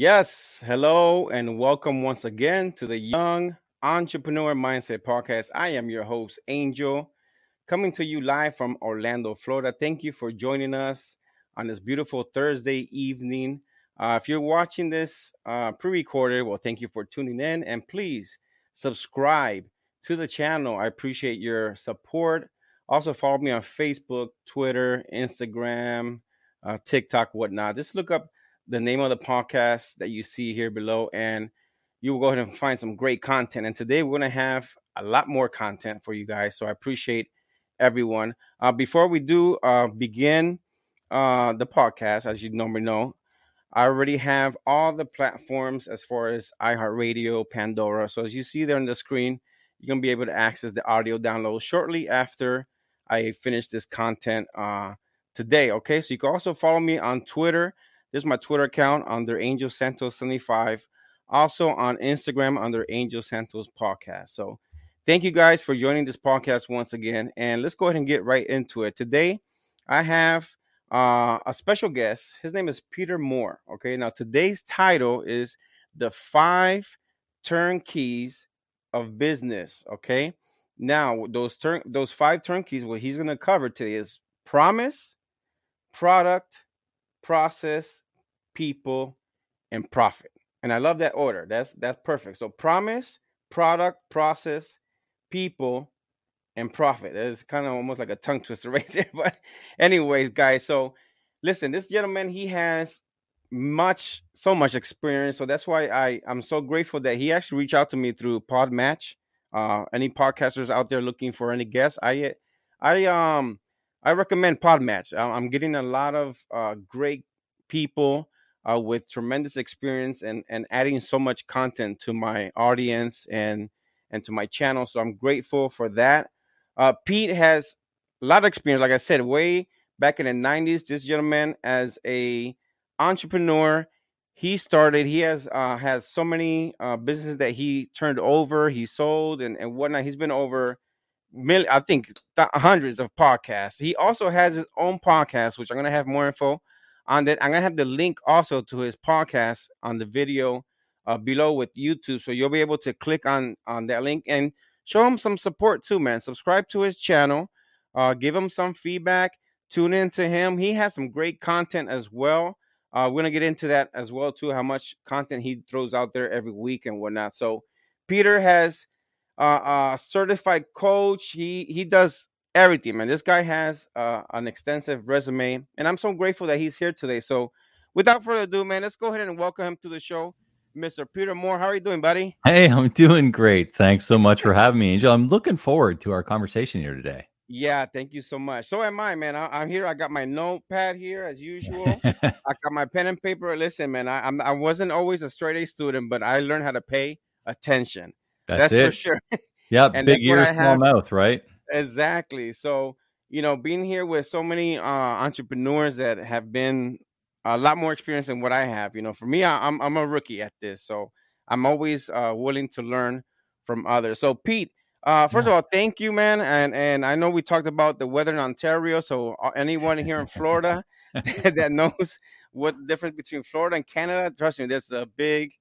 Yes, hello, and welcome once again to the Young Entrepreneur Mindset Podcast. I am your host, Angel, coming to you live from Orlando, Florida. Thank you for joining us on this beautiful Thursday evening. Uh, if you're watching this uh, pre recorded, well, thank you for tuning in, and please subscribe to the channel. I appreciate your support. Also, follow me on Facebook, Twitter, Instagram, uh, TikTok, whatnot. Just look up the name of the podcast that you see here below, and you will go ahead and find some great content. And today we're going to have a lot more content for you guys. So I appreciate everyone. Uh, before we do uh, begin uh, the podcast, as you normally know, I already have all the platforms as far as iHeartRadio, Pandora. So as you see there on the screen, you're going to be able to access the audio download shortly after I finish this content uh, today. Okay, so you can also follow me on Twitter this is my Twitter account under Angel Santos 75. Also on Instagram under Angel Santos Podcast. So thank you guys for joining this podcast once again. And let's go ahead and get right into it. Today, I have uh, a special guest. His name is Peter Moore. Okay, now today's title is The Five Turnkeys of Business. Okay, now those turn those five turnkeys, what he's going to cover today is promise, product, process, people, and profit. And I love that order. That's that's perfect. So promise, product, process, people, and profit. It's kind of almost like a tongue twister right there. But anyways, guys, so listen, this gentleman he has much so much experience. So that's why I I'm so grateful that he actually reached out to me through Podmatch. Uh any podcasters out there looking for any guests, I I um I recommend Podmatch. I'm getting a lot of uh, great people uh, with tremendous experience and and adding so much content to my audience and and to my channel. So I'm grateful for that. Uh, Pete has a lot of experience, like I said, way back in the 90s. This gentleman, as a entrepreneur, he started. He has uh, has so many uh, businesses that he turned over, he sold, and and whatnot. He's been over mil- I think th- hundreds of podcasts. He also has his own podcast, which I'm gonna have more info on that. I'm gonna have the link also to his podcast on the video uh, below with YouTube, so you'll be able to click on on that link and show him some support too, man. Subscribe to his channel, uh, give him some feedback, tune in to him. He has some great content as well. Uh, we're gonna get into that as well too, how much content he throws out there every week and whatnot. So Peter has uh, certified coach. He he does everything, man. This guy has uh, an extensive resume, and I'm so grateful that he's here today. So, without further ado, man, let's go ahead and welcome him to the show, Mr. Peter Moore. How are you doing, buddy? Hey, I'm doing great. Thanks so much for having me, Angel. I'm looking forward to our conversation here today. Yeah, thank you so much. So am I, man. I, am here. I got my notepad here as usual. I got my pen and paper. Listen, man, I, I'm I wasn't always a straight A student, but I learned how to pay attention. That's, That's for sure. Yeah, big ears, small mouth, right? Exactly. So, you know, being here with so many uh, entrepreneurs that have been a lot more experience than what I have, you know, for me, I, am I'm a rookie at this. So I'm always uh, willing to learn from others. So, Pete, uh, first yeah. of all, thank you, man. And and I know we talked about the weather in Ontario. So uh, anyone here in Florida that knows what the difference between Florida and Canada, trust me, there's a big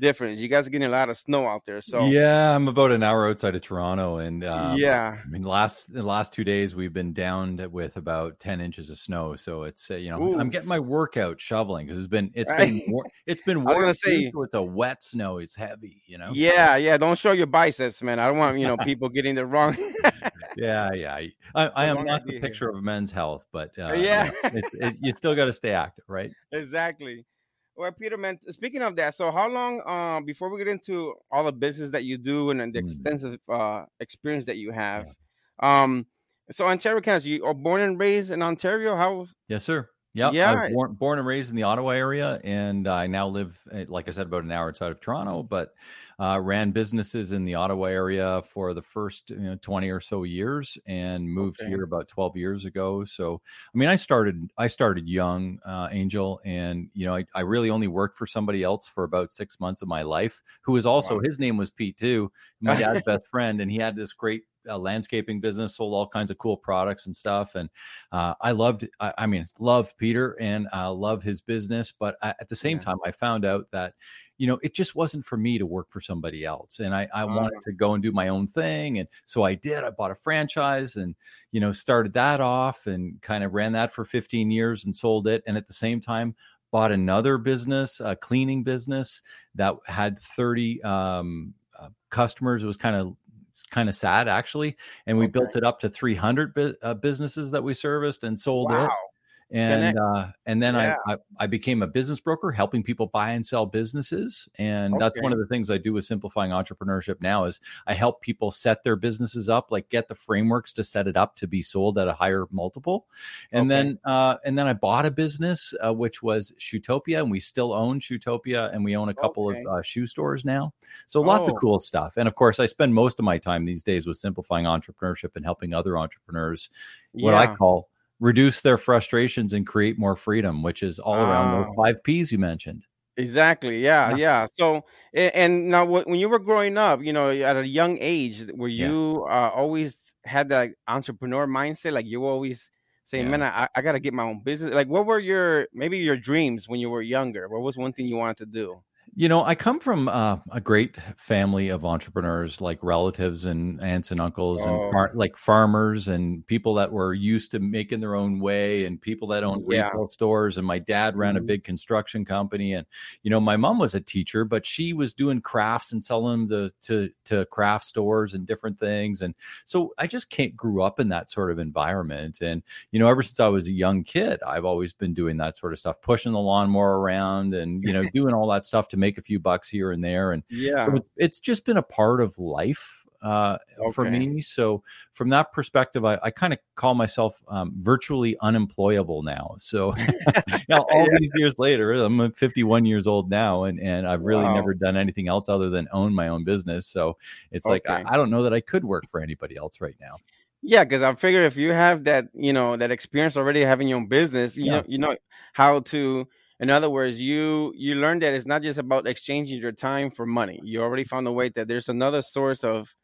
difference. You guys are getting a lot of snow out there. So yeah, I'm about an hour outside of Toronto, and um, yeah, I mean, last the last two days we've been downed with about ten inches of snow. So it's uh, you know Ooh. I'm getting my workout shoveling because it's been it's been war- it's been warm. I was gonna say so it's a wet snow. It's heavy, you know. Yeah, yeah. Don't show your biceps, man. I don't want you know people getting the wrong. yeah, yeah. I, I am not the picture here. of men's health, but uh, yeah, it, it, you still got to stay active, right? Exactly. Well, Peter, man, speaking of that, so how long, um, before we get into all the business that you do and, and the mm. extensive uh, experience that you have, yeah. um, so Ontario, Canada, you are born and raised in Ontario? How? Yes, sir. Yep. Yeah, I was born, born and raised in the Ottawa area, and I now live, eh, like I said, about an hour outside of Toronto. But uh, ran businesses in the Ottawa area for the first you know, 20 or so years and moved okay. here about 12 years ago. So, I mean, I started, I started young, uh, Angel, and, you know, I, I, really only worked for somebody else for about six months of my life, who was also, wow. his name was Pete too, my dad's best friend. And he had this great a landscaping business, sold all kinds of cool products and stuff. And uh, I loved, I, I, mean, love Peter and I love his business. But I, at the same yeah. time, I found out that, you know, it just wasn't for me to work for somebody else. And I, I wanted to go and do my own thing. And so I did. I bought a franchise and, you know, started that off and kind of ran that for 15 years and sold it. And at the same time, bought another business, a cleaning business that had 30 um, uh, customers. It was kind of kind of sad actually, and we okay. built it up to 300 bu- uh, businesses that we serviced and sold wow. it and uh, and then yeah. I, I, I became a business broker helping people buy and sell businesses and okay. that's one of the things i do with simplifying entrepreneurship now is i help people set their businesses up like get the frameworks to set it up to be sold at a higher multiple and okay. then uh, and then i bought a business uh, which was shoetopia and we still own shoetopia and we own a couple okay. of uh, shoe stores now so lots oh. of cool stuff and of course i spend most of my time these days with simplifying entrepreneurship and helping other entrepreneurs what yeah. i call reduce their frustrations and create more freedom, which is all around those five P's you mentioned. Exactly. Yeah, yeah. Yeah. So, and now when you were growing up, you know, at a young age, were you uh, always had that entrepreneur mindset? Like you always saying, Yeah. "Man, I, I got to get my own business." Like, what were your maybe your dreams when you were younger? What was one thing you wanted to do? You know, I come from uh, a great family of entrepreneurs, like relatives and aunts and uncles, and oh. far- like farmers and people that were used to making their own way, and people that owned yeah. retail stores. And my dad ran mm-hmm. a big construction company, and you know, my mom was a teacher, but she was doing crafts and selling them to to craft stores and different things. And so I just can't grew up in that sort of environment. And you know, ever since I was a young kid, I've always been doing that sort of stuff, pushing the lawnmower around, and you know, doing all that stuff to make make a few bucks here and there. And yeah, so it's, it's just been a part of life uh, okay. for me. So from that perspective, I, I kind of call myself um, virtually unemployable now. So know, all yeah. these years later, I'm 51 years old now, and and I've really wow. never done anything else other than own my own business. So it's okay. like I, I, don't know that I could work for anybody else right now. Yeah, because I figure if you have that, you know, that experience already having your own business, you yeah. know, you know how to in other words you you learned that it's not just about exchanging your time for money. You already found a way that there's another source of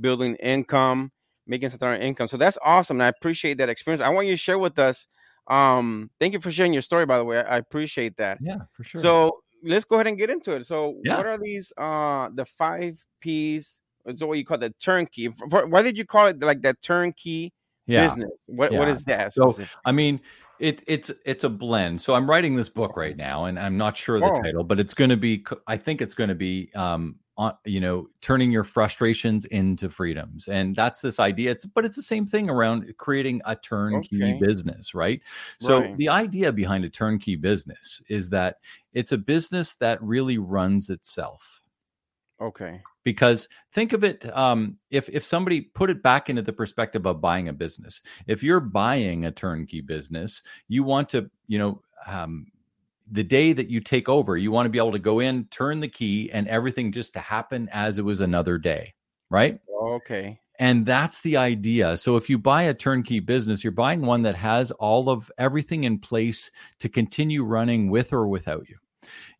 building income making some income. So that's awesome and i appreciate that experience. I want you to share with us um thank you for sharing your story by the way. I appreciate that. Yeah for sure. So let's go ahead and get into it. So yeah. what are these uh the five p's? Is what you call the turnkey. Why did you call it like that turnkey yeah. business? What yeah. what is that so i mean it, it's it's a blend. So I'm writing this book right now, and I'm not sure the oh. title, but it's going to be. I think it's going to be, um, on, you know, turning your frustrations into freedoms, and that's this idea. It's but it's the same thing around creating a turnkey okay. business, right? So right. the idea behind a turnkey business is that it's a business that really runs itself. Okay because think of it um, if if somebody put it back into the perspective of buying a business. If you're buying a turnkey business you want to you know um, the day that you take over you want to be able to go in turn the key and everything just to happen as it was another day right? Okay. And that's the idea. So if you buy a turnkey business you're buying one that has all of everything in place to continue running with or without you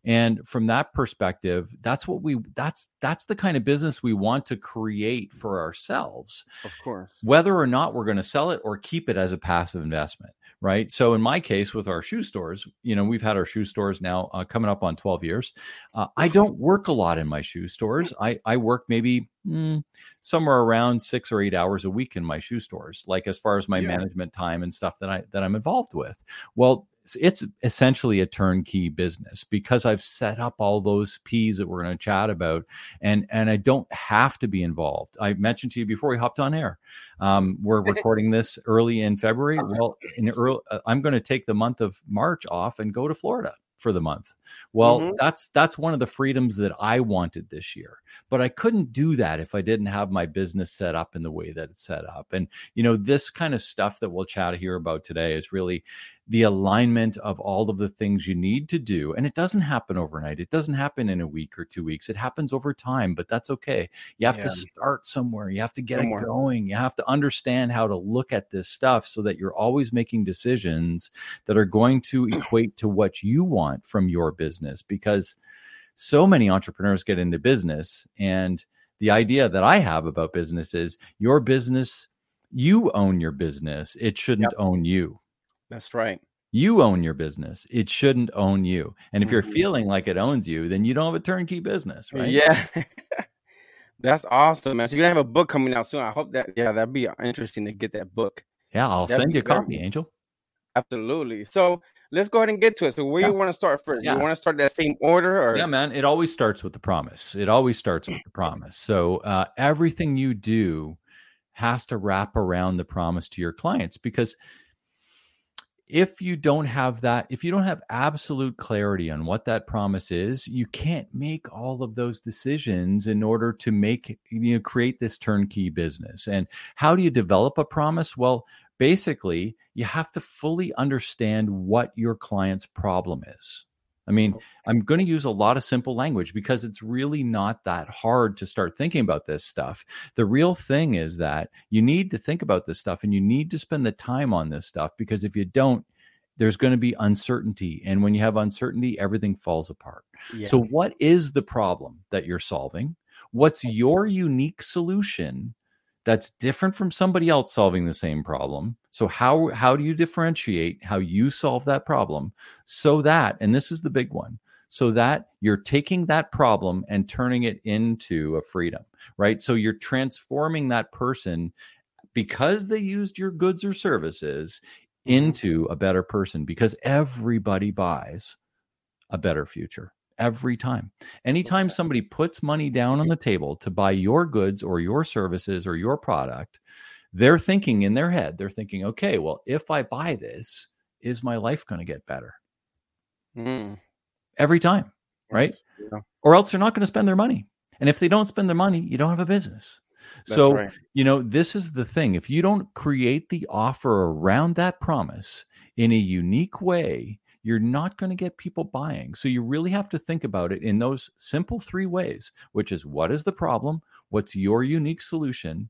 and from that perspective that's what we that's that's the kind of business we want to create for ourselves. Of course. Whether or not we're going to sell it or keep it as a passive investment right? So in my case with our shoe stores you know we've had our shoe stores now uh, coming up on 12 years. Uh, i don't work a lot in my shoe stores. I i work maybe mm, somewhere around six or eight hours a week in my shoe stores like as far as my yeah. management time and stuff that i that i'm involved with. Well it's essentially a turnkey business because I've set up all those P's that we're going to chat about, and and I don't have to be involved. I mentioned to you before we hopped on air. Um, we're recording this early in February. Well, in early, uh, I'm going to take the month of March off and go to Florida for the month. Well, mm-hmm. that's that's one of the freedoms that I wanted this year. But I couldn't do that if I didn't have my business set up in the way that it's set up. And you know, this kind of stuff that we'll chat here about today is really the alignment of all of the things you need to do. And it doesn't happen overnight. It doesn't happen in a week or two weeks. It happens over time, but that's okay. You have yeah. to start somewhere. You have to get somewhere. it going. You have to understand how to look at this stuff so that you're always making decisions that are going to equate to what you want from your business because so many entrepreneurs get into business and the idea that I have about business is your business, you own your business. It shouldn't yep. own you. That's right. You own your business. It shouldn't own you. And if mm-hmm. you're feeling like it owns you, then you don't have a turnkey business, right? Yeah. That's awesome, man. So you're gonna have a book coming out soon. I hope that yeah, that'd be interesting to get that book. Yeah, I'll that'd send you a copy, Angel. Absolutely. So let's go ahead and get to it. So where yeah. you want to start first? Yeah. You want to start that same order or Yeah, man. It always starts with the promise. It always starts with the promise. So uh, everything you do has to wrap around the promise to your clients because if you don't have that, if you don't have absolute clarity on what that promise is, you can't make all of those decisions in order to make, you know, create this turnkey business. And how do you develop a promise? Well, basically, you have to fully understand what your client's problem is. I mean, I'm going to use a lot of simple language because it's really not that hard to start thinking about this stuff. The real thing is that you need to think about this stuff and you need to spend the time on this stuff because if you don't, there's going to be uncertainty. And when you have uncertainty, everything falls apart. Yeah. So, what is the problem that you're solving? What's your unique solution that's different from somebody else solving the same problem? So how how do you differentiate how you solve that problem so that and this is the big one so that you're taking that problem and turning it into a freedom, right? So you're transforming that person because they used your goods or services mm-hmm. into a better person because everybody buys a better future every time. Anytime somebody puts money down on the table to buy your goods or your services or your product, they're thinking in their head, they're thinking, okay, well, if I buy this, is my life going to get better? Mm. Every time, right? Yeah. Or else they're not going to spend their money. And if they don't spend their money, you don't have a business. That's so, right. you know, this is the thing. If you don't create the offer around that promise in a unique way, you're not going to get people buying. So you really have to think about it in those simple three ways, which is what is the problem? What's your unique solution?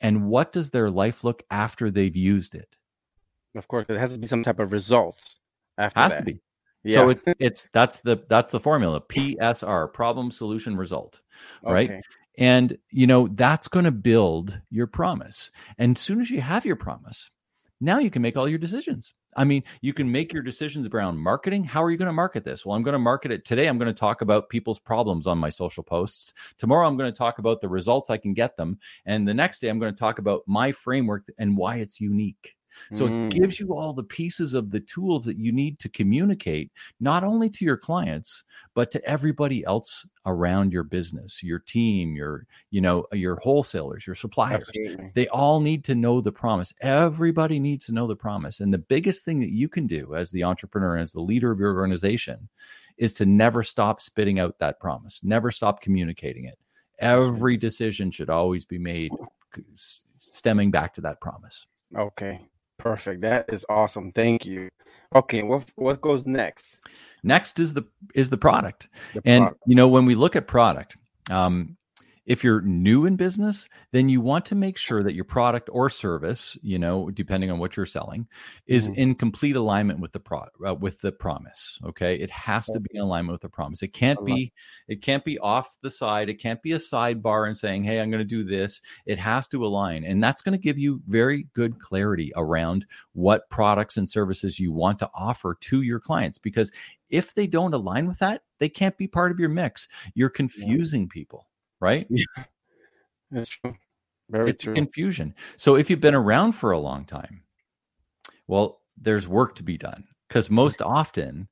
and what does their life look after they've used it? Of course, it has to be some type of results after has that. to be. Yeah. So it, it's that's the that's the formula PSR problem solution result, right? Okay. And you know that's going to build your promise. And as soon as you have your promise, now you can make all your decisions. I mean, you can make your decisions around marketing. How are you going to market this? Well, I'm going to market it today. I'm going to talk about people's problems on my social posts. Tomorrow, I'm going to talk about the results I can get them. And the next day, I'm going to talk about my framework and why it's unique. So mm. it gives you all the pieces of the tools that you need to communicate, not only to your clients, but to everybody else around your business, your team, your, you know, your wholesalers, your suppliers. Absolutely. They all need to know the promise. Everybody needs to know the promise. And the biggest thing that you can do as the entrepreneur, and as the leader of your organization, is to never stop spitting out that promise, never stop communicating it. Every decision should always be made stemming back to that promise. Okay. Perfect. That is awesome. Thank you. Okay, what what goes next? Next is the is the product. The and product. you know when we look at product, um, if you're new in business, then you want to make sure that your product or service, you know, depending on what you're selling, is mm-hmm. in complete alignment with the pro uh, with the promise. Okay, it has to be in alignment with the promise. It can't be it can't be off the side. It can't be a sidebar and saying, "Hey, I'm going to do this." It has to align, and that's going to give you very good clarity around what products and services you want to offer to your clients. Because if they don't align with that, they can't be part of your mix. You're confusing yeah. people right? Yeah, that's true. Very it's true. Confusion. So if you've been around for a long time, well, there's work to be done because most often,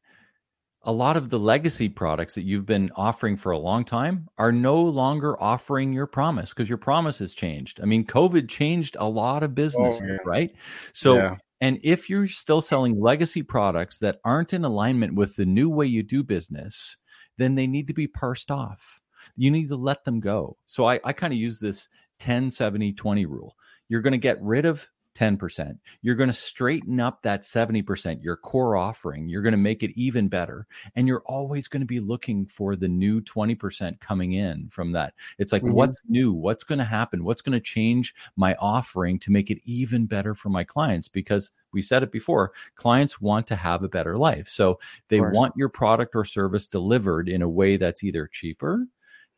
a lot of the legacy products that you've been offering for a long time are no longer offering your promise because your promise has changed. I mean, COVID changed a lot of oh, businesses, oh, yeah. right? So, yeah. and if you're still selling legacy products that aren't in alignment with the new way you do business, then they need to be parsed off you need to let them go. So I, I kind of use this 10, 70, 20 rule. You're going to get rid of 10%. You're going to straighten up that 70%, your core offering. You're going to make it even better. And you're always going to be looking for the new 20% coming in from that. It's like, mm-hmm. what's new? What's going to happen? What's going to change my offering to make it even better for my clients? Because we said it before clients want to have a better life. So they want your product or service delivered in a way that's either cheaper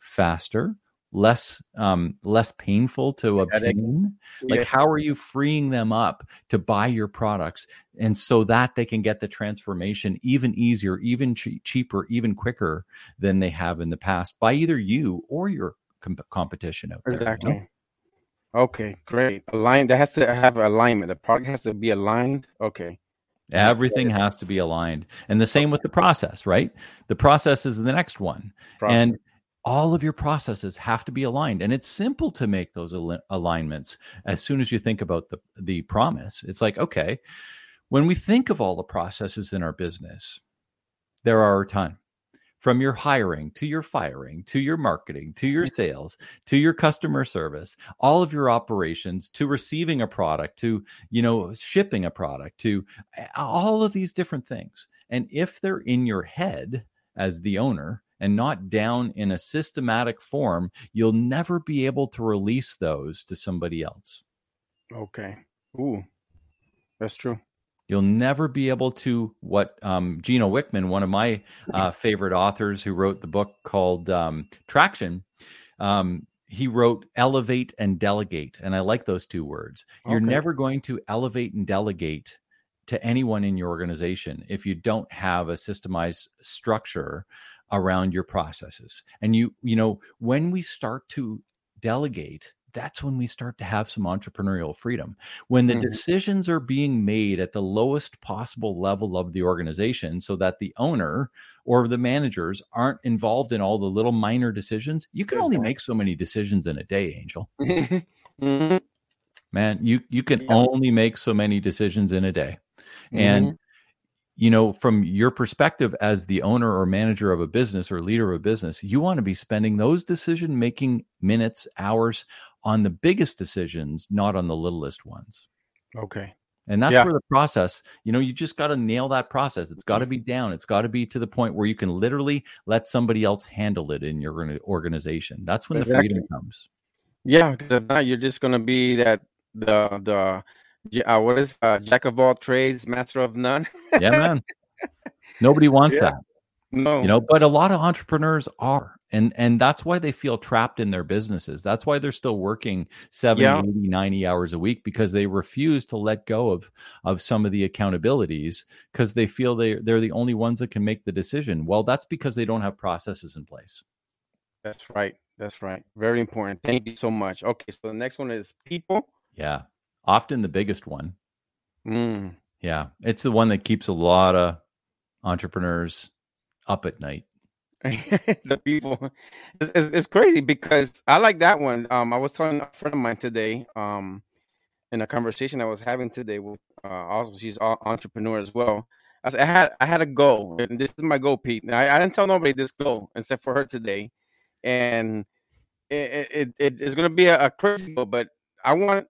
faster less um, less painful to obtain? Yeah. Like, how are you freeing them up to buy your products, and so that they can get the transformation even easier, even che- cheaper, even quicker than they have in the past by either you or your com- competition out there. Exactly. You know? Okay, great. Aligned. That has to have alignment. The product has to be aligned. Okay. Everything has to be aligned. And the same with the process, right? The process is the next one. Process. And all of your processes have to be aligned. And it's simple to make those al- alignments as soon as you think about the, the promise. It's like, okay, when we think of all the processes in our business, there are a ton from your hiring to your firing to your marketing to your sales to your customer service all of your operations to receiving a product to you know shipping a product to all of these different things and if they're in your head as the owner and not down in a systematic form you'll never be able to release those to somebody else okay ooh that's true You'll never be able to what um, Gino Wickman, one of my uh, favorite authors, who wrote the book called um, Traction. Um, he wrote elevate and delegate, and I like those two words. You're never going to elevate and delegate to anyone in your organization if you don't have a systemized structure around your processes. And you, you know, when we start to delegate that's when we start to have some entrepreneurial freedom. When the mm-hmm. decisions are being made at the lowest possible level of the organization so that the owner or the managers aren't involved in all the little minor decisions, you can only make so many decisions in a day, Angel. mm-hmm. Man, you you can yeah. only make so many decisions in a day. And mm-hmm you know, from your perspective as the owner or manager of a business or leader of a business, you want to be spending those decision making minutes, hours on the biggest decisions, not on the littlest ones. Okay. And that's yeah. where the process, you know, you just got to nail that process. It's got to be down. It's got to be to the point where you can literally let somebody else handle it in your organization. That's when exactly. the freedom comes. Yeah, because you're just going to be that the the uh, what is uh, jack of all trades, master of none. yeah, man. Nobody wants yeah. that. No. You know, but a lot of entrepreneurs are and and that's why they feel trapped in their businesses that's why they're still working 70 yeah. 80 90 hours a week because they refuse to let go of of some of the accountabilities because they feel they they're the only ones that can make the decision well that's because they don't have processes in place that's right that's right very important thank you so much okay so the next one is people yeah often the biggest one mm. yeah it's the one that keeps a lot of entrepreneurs up at night the people it's, it's, it's, crazy because I like that one. Um, I was telling a friend of mine today, um, in a conversation I was having today with uh, also she's an entrepreneur as well. I said I had I had a goal, and this is my goal, Pete. I, I didn't tell nobody this goal except for her today, and it it, it is going to be a, a crazy goal. But I want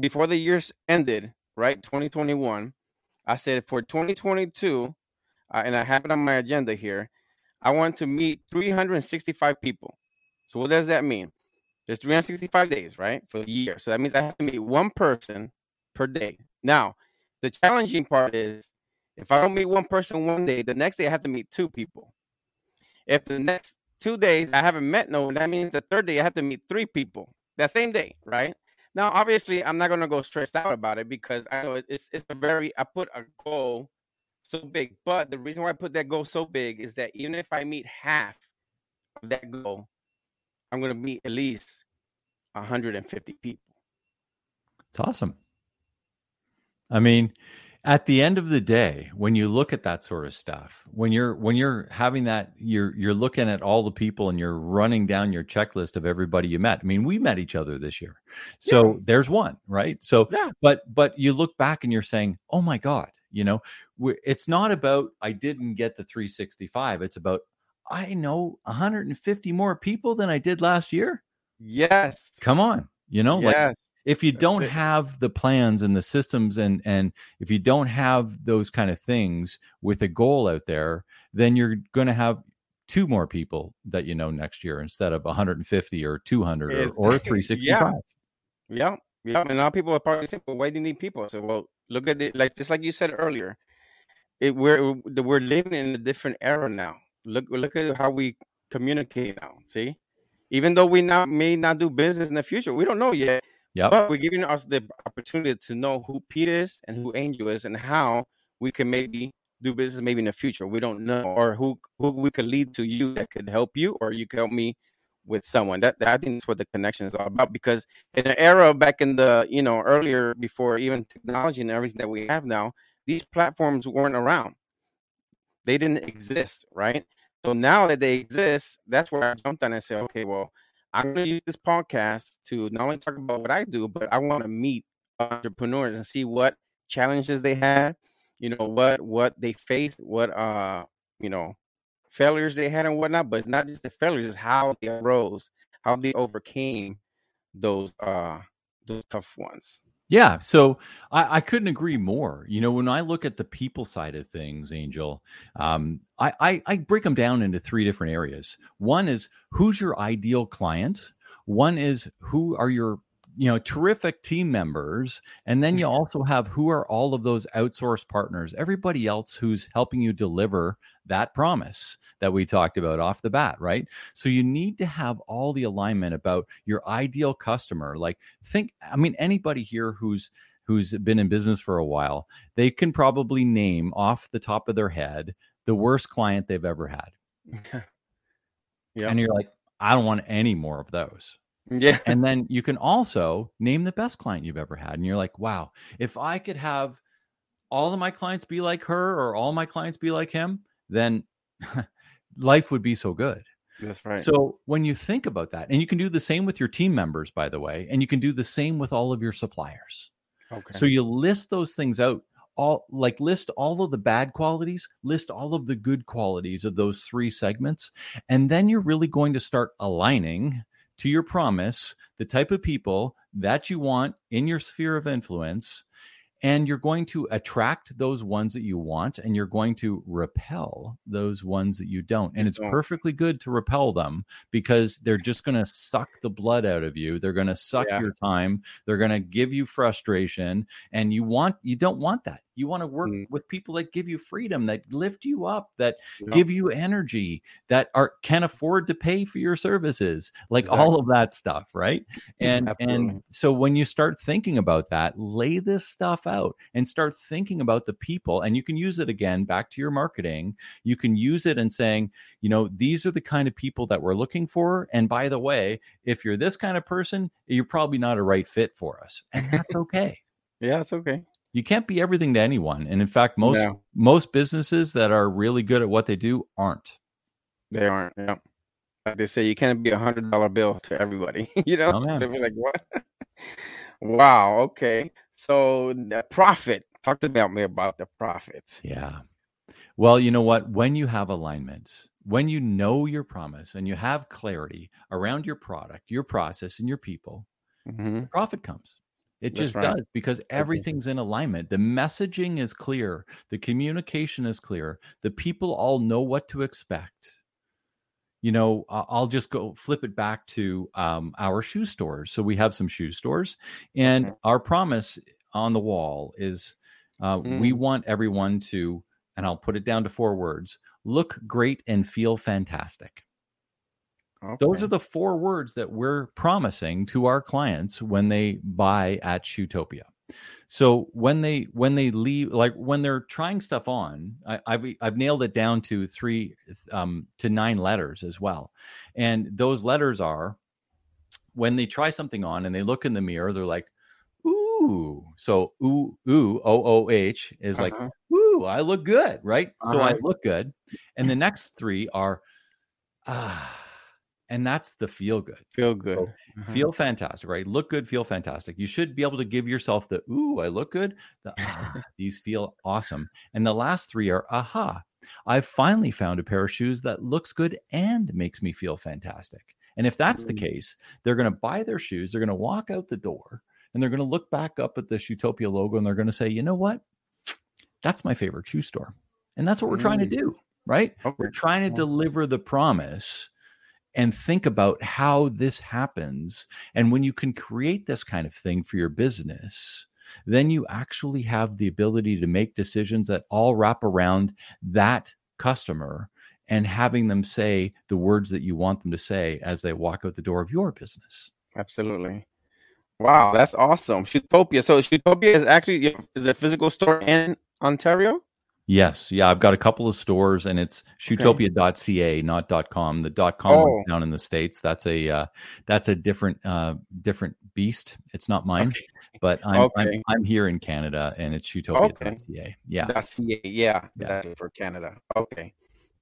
before the year's ended, right, 2021. I said for 2022, uh, and I have it on my agenda here. I want to meet 365 people. So what does that mean? There's 365 days, right, for the year. So that means I have to meet one person per day. Now, the challenging part is if I don't meet one person one day, the next day I have to meet two people. If the next two days I haven't met no one, that means the third day I have to meet three people that same day, right? Now, obviously, I'm not gonna go stressed out about it because I know it's it's a very I put a goal so big. But the reason why I put that goal so big is that even if I meet half of that goal, I'm to meet at least 150 people. It's awesome. I mean, at the end of the day, when you look at that sort of stuff, when you're when you're having that, you're you're looking at all the people and you're running down your checklist of everybody you met. I mean, we met each other this year, so yeah. there's one, right? So, yeah. but but you look back and you're saying, oh my god, you know, it's not about I didn't get the 365. It's about I know 150 more people than I did last year. Yes. Come on. You know, yes. like if you don't have the plans and the systems and and if you don't have those kind of things with a goal out there, then you're going to have two more people that you know next year instead of 150 or 200 or, or 365. Yeah. yeah. Yeah. And now people are probably saying, well, why do you need people? So, well, look at it like just like you said earlier it we're we're living in a different era now. Look look at how we communicate now. See, even though we not may not do business in the future, we don't know yet. Yeah, but we're giving us the opportunity to know who Pete is and who Angel is, and how we can maybe do business maybe in the future. We don't know, or who who we could lead to you that could help you, or you can help me with someone. That, that I think that's what the connection is all about. Because in an era back in the you know earlier before even technology and everything that we have now, these platforms weren't around. They didn't exist, right? So now that they exist, that's where I jumped on and said, okay, well, I'm going to use this podcast to not only talk about what I do, but I want to meet entrepreneurs and see what challenges they had, you know, what what they faced, what uh, you know, failures they had and whatnot. But not just the failures, is how they arose, how they overcame those uh those tough ones. Yeah, so I, I, couldn't agree more. You know, when I look at the people side of things, Angel, um, I, I, I break them down into three different areas. One is who's your ideal client. One is who are your you know terrific team members and then you mm-hmm. also have who are all of those outsourced partners everybody else who's helping you deliver that promise that we talked about off the bat right? So you need to have all the alignment about your ideal customer like think i mean anybody here who's who's been in business for a while they can probably name off the top of their head the worst client they've ever had. Yeah. And you're like i don't want any more of those yeah. And then you can also name the best client you've ever had. And you're like, wow, if I could have all of my clients be like her or all my clients be like him, then life would be so good. That's right. So when you think about that, and you can do the same with your team members, by the way, and you can do the same with all of your suppliers. Okay. So you list those things out all like list all of the bad qualities, list all of the good qualities of those three segments, and then you're really going to start aligning to your promise the type of people that you want in your sphere of influence and you're going to attract those ones that you want and you're going to repel those ones that you don't. And it's perfectly good to repel them because they're just going to suck the blood out of you. They're going to suck yeah. your time. They're going to give you frustration and you want you don't want that you want to work mm. with people that give you freedom that lift you up that yeah. give you energy that are can afford to pay for your services like exactly. all of that stuff right and and so when you start thinking about that lay this stuff out and start thinking about the people and you can use it again back to your marketing you can use it and saying you know these are the kind of people that we're looking for and by the way if you're this kind of person you're probably not a right fit for us and that's okay yeah it's okay you can't be everything to anyone and in fact most no. most businesses that are really good at what they do aren't they aren't yeah like they say you can't be a hundred dollar bill to everybody you know oh, so like what wow okay so the profit. Talk to me about the profit. Yeah. Well, you know what? When you have alignment, when you know your promise and you have clarity around your product, your process, and your people, mm-hmm. profit comes. It That's just right. does because everything's in alignment. The messaging is clear, the communication is clear, the people all know what to expect. You know, I'll just go flip it back to um, our shoe stores. So we have some shoe stores, and mm-hmm. our promise on the wall is uh, mm. we want everyone to, and I'll put it down to four words look great and feel fantastic. Okay. Those are the four words that we're promising to our clients when they buy at Shoetopia. So when they when they leave, like when they're trying stuff on, I, have I've nailed it down to three um, to nine letters as well, and those letters are when they try something on and they look in the mirror, they're like, "Ooh!" So ooh ooh o o h is uh-huh. like, "Ooh, I look good," right? Uh-huh. So I uh-huh. look good, and the next three are ah and that's the feel good. Feel good. So uh-huh. Feel fantastic, right? Look good, feel fantastic. You should be able to give yourself the ooh, I look good. The ah, these feel awesome. And the last three are aha. I've finally found a pair of shoes that looks good and makes me feel fantastic. And if that's the mm. case, they're going to buy their shoes, they're going to walk out the door, and they're going to look back up at the Shoetopia logo and they're going to say, you know what? That's my favorite shoe store. And that's what we're trying to mm. do, right? Okay. We're trying to deliver the promise and think about how this happens. And when you can create this kind of thing for your business, then you actually have the ability to make decisions that all wrap around that customer and having them say the words that you want them to say as they walk out the door of your business. Absolutely. Wow, that's awesome. Shoetopia. So Shoetopia is actually is a physical store in Ontario? Yes, yeah, I've got a couple of stores, and it's shoetopia.ca, not .com. The .com oh. down in the states. That's a uh, that's a different uh, different beast. It's not mine, okay. but I'm, okay. I'm, I'm here in Canada, and it's shoetopia.ca. Okay. Yeah, .ca. Yeah, yeah, for Canada. Okay,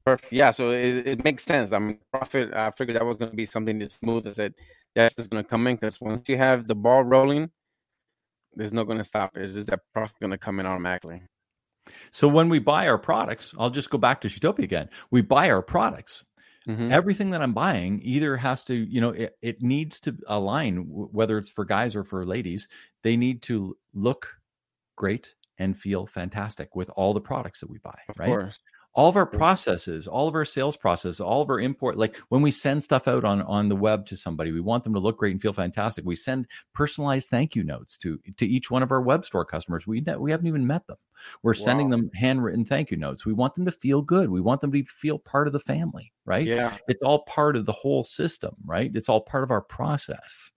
perfect. Yeah, so it, it makes sense. I mean, profit. I figured that was going to be something that's smooth. I said that's just going to come in because once you have the ball rolling, there's no going to stop it. It's just that profit going to come in automatically. So when we buy our products, I'll just go back to Shoetopia again. We buy our products. Mm-hmm. Everything that I'm buying either has to, you know, it, it needs to align, whether it's for guys or for ladies. They need to look great and feel fantastic with all the products that we buy. Of right. Course all of our processes all of our sales process all of our import like when we send stuff out on on the web to somebody we want them to look great and feel fantastic. We send personalized thank you notes to to each one of our web store customers. We we haven't even met them. We're wow. sending them handwritten thank you notes. We want them to feel good. We want them to feel part of the family right? Yeah. It's all part of the whole system right? It's all part of our process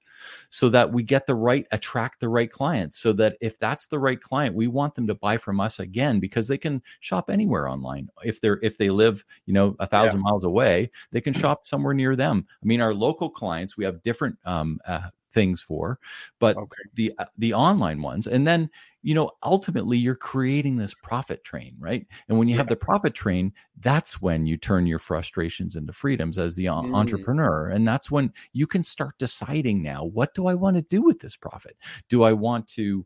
so that we get the right attract the right clients so that if that's the right client we want them to buy from us again because they can shop anywhere online if they're if they live you know a thousand yeah. miles away they can shop somewhere near them i mean our local clients we have different um, uh, things for but okay. the uh, the online ones and then you know ultimately you're creating this profit train right? And when you yeah. have the profit train that's when you turn your frustrations into freedoms as the mm. entrepreneur and that's when you can start deciding now what do i want to do with this profit? Do i want to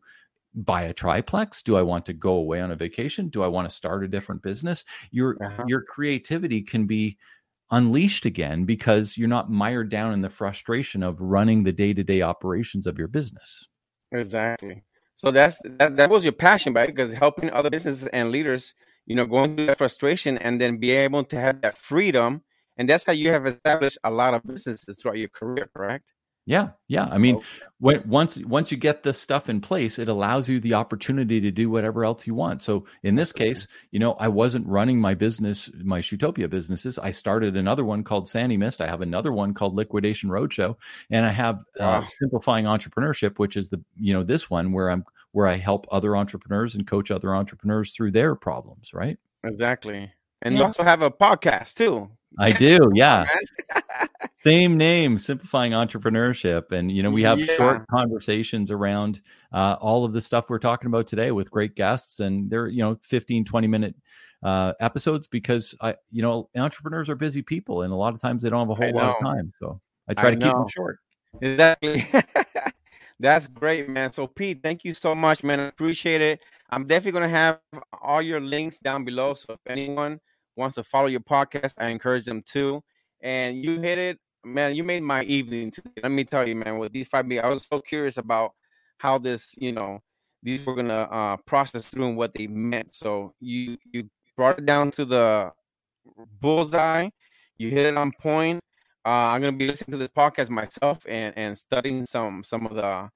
buy a triplex? Do i want to go away on a vacation? Do i want to start a different business? Your uh-huh. your creativity can be unleashed again because you're not mired down in the frustration of running the day-to-day operations of your business. Exactly so that's that, that was your passion right? Because helping other businesses and leaders you know going through that frustration and then be able to have that freedom. And that's how you have established a lot of businesses throughout your career correct yeah, yeah. I mean, when once once you get this stuff in place, it allows you the opportunity to do whatever else you want. So in this case, you know, I wasn't running my business, my Shoetopia businesses. I started another one called Sandy Mist. I have another one called Liquidation Roadshow, and I have uh, wow. uh, Simplifying Entrepreneurship, which is the you know this one where I'm where I help other entrepreneurs and coach other entrepreneurs through their problems. Right. Exactly. And yeah. you also have a podcast too. I do, yeah. Same name, simplifying entrepreneurship, and you know we have yeah. short conversations around uh, all of the stuff we're talking about today with great guests, and they're you know 15, 20 minute uh, episodes because I you know entrepreneurs are busy people, and a lot of times they don't have a whole lot of time, so I try I to know. keep them short. Exactly. That's great, man. So Pete, thank you so much, man. I appreciate it. I'm definitely gonna have all your links down below, so if anyone wants to follow your podcast, I encourage them to. And you hit it, man. You made my evening. Today. Let me tell you, man. With these five, I was so curious about how this, you know, these were gonna uh, process through and what they meant. So you you brought it down to the bullseye. You hit it on point. Uh, I'm gonna be listening to this podcast myself and and studying some some of the,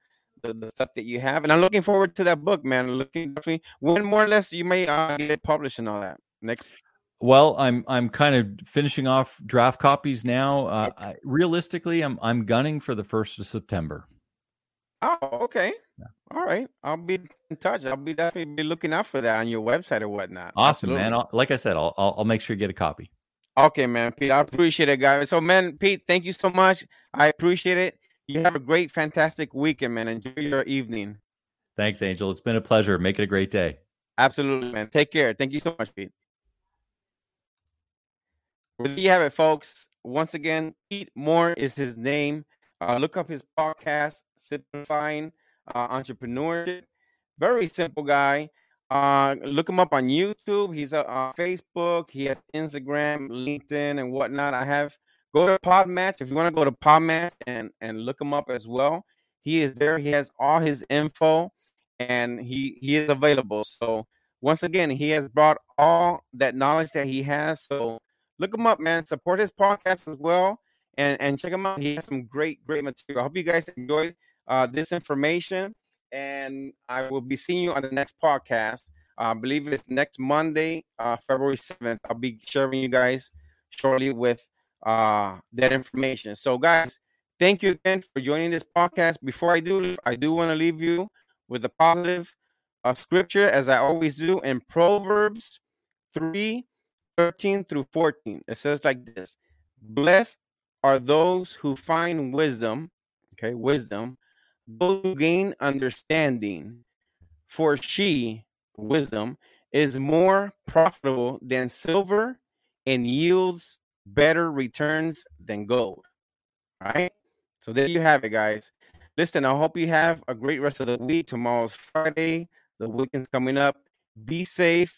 the, the stuff that you have, and I'm looking forward to that book, man. Looking definitely when more or less you may uh, get published and all that next well, I'm I'm kind of finishing off draft copies now. Uh, I, realistically, I'm I'm gunning for the first of September. Oh, okay. Yeah. All right. I'll be in touch. I'll be definitely be looking out for that on your website or whatnot. Awesome, Absolutely. man. I'll, like I said, I'll, I'll, I'll make sure you get a copy. Okay, man, Pete. I appreciate it, guys. So, man, Pete, thank you so much. I appreciate it. You have a great, fantastic weekend, man. Enjoy your evening. Thanks, Angel. It's been a pleasure. Make it a great day. Absolutely, man. Take care. Thank you so much, Pete. There you have it, folks. Once again, Pete Moore is his name. Uh, look up his podcast, Simplifying uh, Entrepreneurship. Very simple guy. Uh, look him up on YouTube. He's uh, on Facebook. He has Instagram, LinkedIn, and whatnot. I have go to Podmatch if you want to go to Podmatch and and look him up as well. He is there. He has all his info, and he he is available. So once again, he has brought all that knowledge that he has. So look him up, man. Support his podcast as well, and and check him out. He has some great great material. I hope you guys enjoyed uh, this information, and I will be seeing you on the next podcast. Uh, I believe it's next Monday, uh, February seventh. I'll be sharing you guys shortly with uh, that information. So, guys, thank you again for joining this podcast. Before I do, I do want to leave you with a positive uh, scripture, as I always do, in Proverbs 3 13 through 14. It says like this Blessed are those who find wisdom, okay, wisdom, those who gain understanding, for she, wisdom, is more profitable than silver and yields better returns than gold. All right. So there you have it, guys. Listen, I hope you have a great rest of the week. Tomorrow's Friday. The weekend's coming up. Be safe.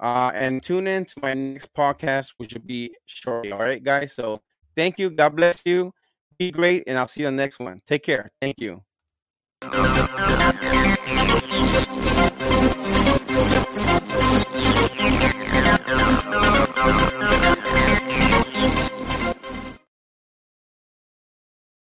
Uh, and tune in to my next podcast, which will be shortly. All right, guys. So thank you. God bless you. Be great, and I'll see you on the next one. Take care. Thank you.